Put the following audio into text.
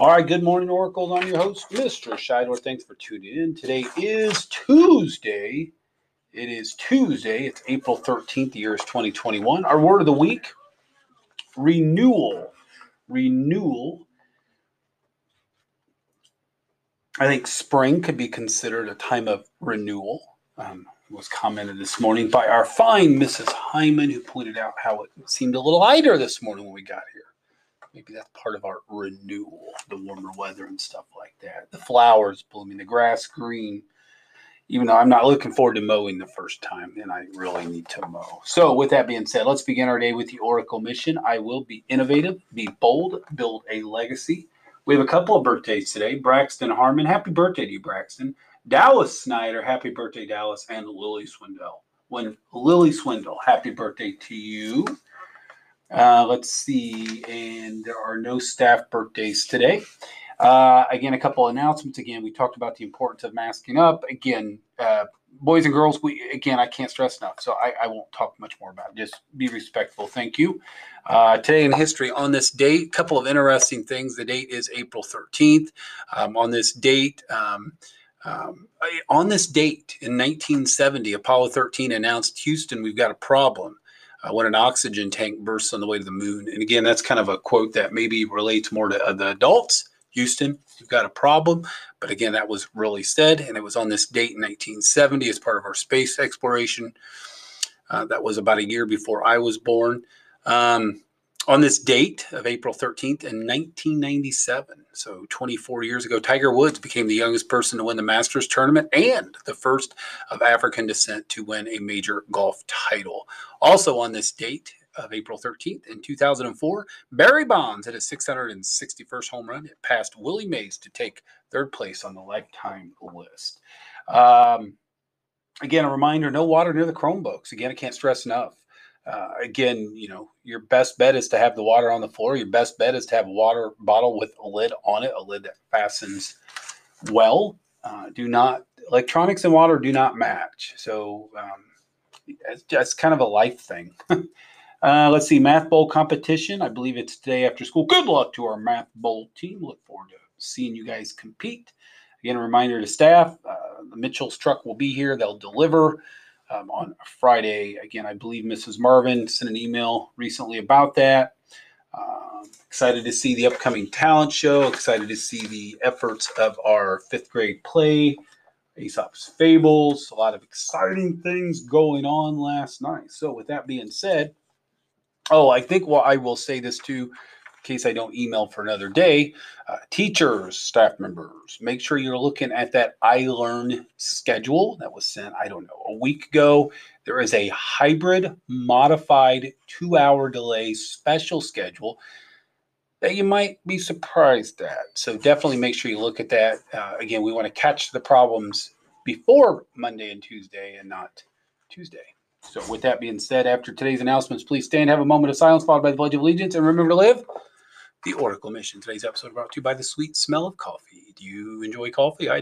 All right, good morning, Oracles. I'm your host, Mr. Scheidler. Thanks for tuning in. Today is Tuesday. It is Tuesday. It's April 13th. The year is 2021. Our word of the week renewal. Renewal. I think spring could be considered a time of renewal. Um, was commented this morning by our fine Mrs. Hyman, who pointed out how it seemed a little lighter this morning when we got here. Maybe that's part of our renewal, the warmer weather and stuff like that. The flowers blooming, the grass green. Even though I'm not looking forward to mowing the first time, and I really need to mow. So, with that being said, let's begin our day with the Oracle mission. I will be innovative, be bold, build a legacy. We have a couple of birthdays today. Braxton Harmon, happy birthday to you, Braxton. Dallas Snyder, happy birthday, Dallas, and Lily Swindell. When Lily Swindle, happy birthday to you. Uh, let's see, and there are no staff birthdays today. Uh, again, a couple announcements. Again, we talked about the importance of masking up. Again, uh, boys and girls, we again, I can't stress enough, so I, I won't talk much more about it. Just be respectful. Thank you. Uh, today in history, on this date, a couple of interesting things. The date is April 13th. Um, on this date, um, um, on this date in 1970, Apollo 13 announced Houston, we've got a problem. Uh, when an oxygen tank bursts on the way to the moon. And again, that's kind of a quote that maybe relates more to uh, the adults. Houston, you've got a problem. But again, that was really said, and it was on this date in 1970 as part of our space exploration. Uh, that was about a year before I was born. Um, on this date of April 13th in 1997, so 24 years ago, Tiger Woods became the youngest person to win the Masters tournament and the first of African descent to win a major golf title. Also on this date of April 13th in 2004, Barry Bonds hit his 661st home run. It passed Willie Mays to take third place on the lifetime list. Um, again, a reminder no water near the Chromebooks. Again, I can't stress enough uh, again, you know, your best bet is to have the water on the floor. Your best bet is to have a water bottle with a lid on it, a lid that fastens well. Uh, do not electronics and water do not match. So um, it's just kind of a life thing. uh, let's see, math bowl competition. I believe it's today after school. Good luck to our math bowl team. Look forward to seeing you guys compete. Again, a reminder to staff: uh, Mitchell's truck will be here. They'll deliver um, on Friday. Again, I believe Mrs. Marvin sent an email recently about that. Um, excited to see the upcoming talent show. Excited to see the efforts of our fifth grade play, Aesop's Fables. A lot of exciting things going on last night. So, with that being said, oh, I think well, I will say this too case I don't email for another day, uh, teachers, staff members, make sure you're looking at that ILEARN schedule that was sent, I don't know, a week ago. There is a hybrid modified two hour delay special schedule that you might be surprised at. So definitely make sure you look at that. Uh, again, we want to catch the problems before Monday and Tuesday and not Tuesday. So, with that being said, after today's announcements, please stand, have a moment of silence, followed by the Pledge of Allegiance, and remember to live the Oracle Mission. Today's episode brought to you by the sweet smell of coffee. Do you enjoy coffee? I.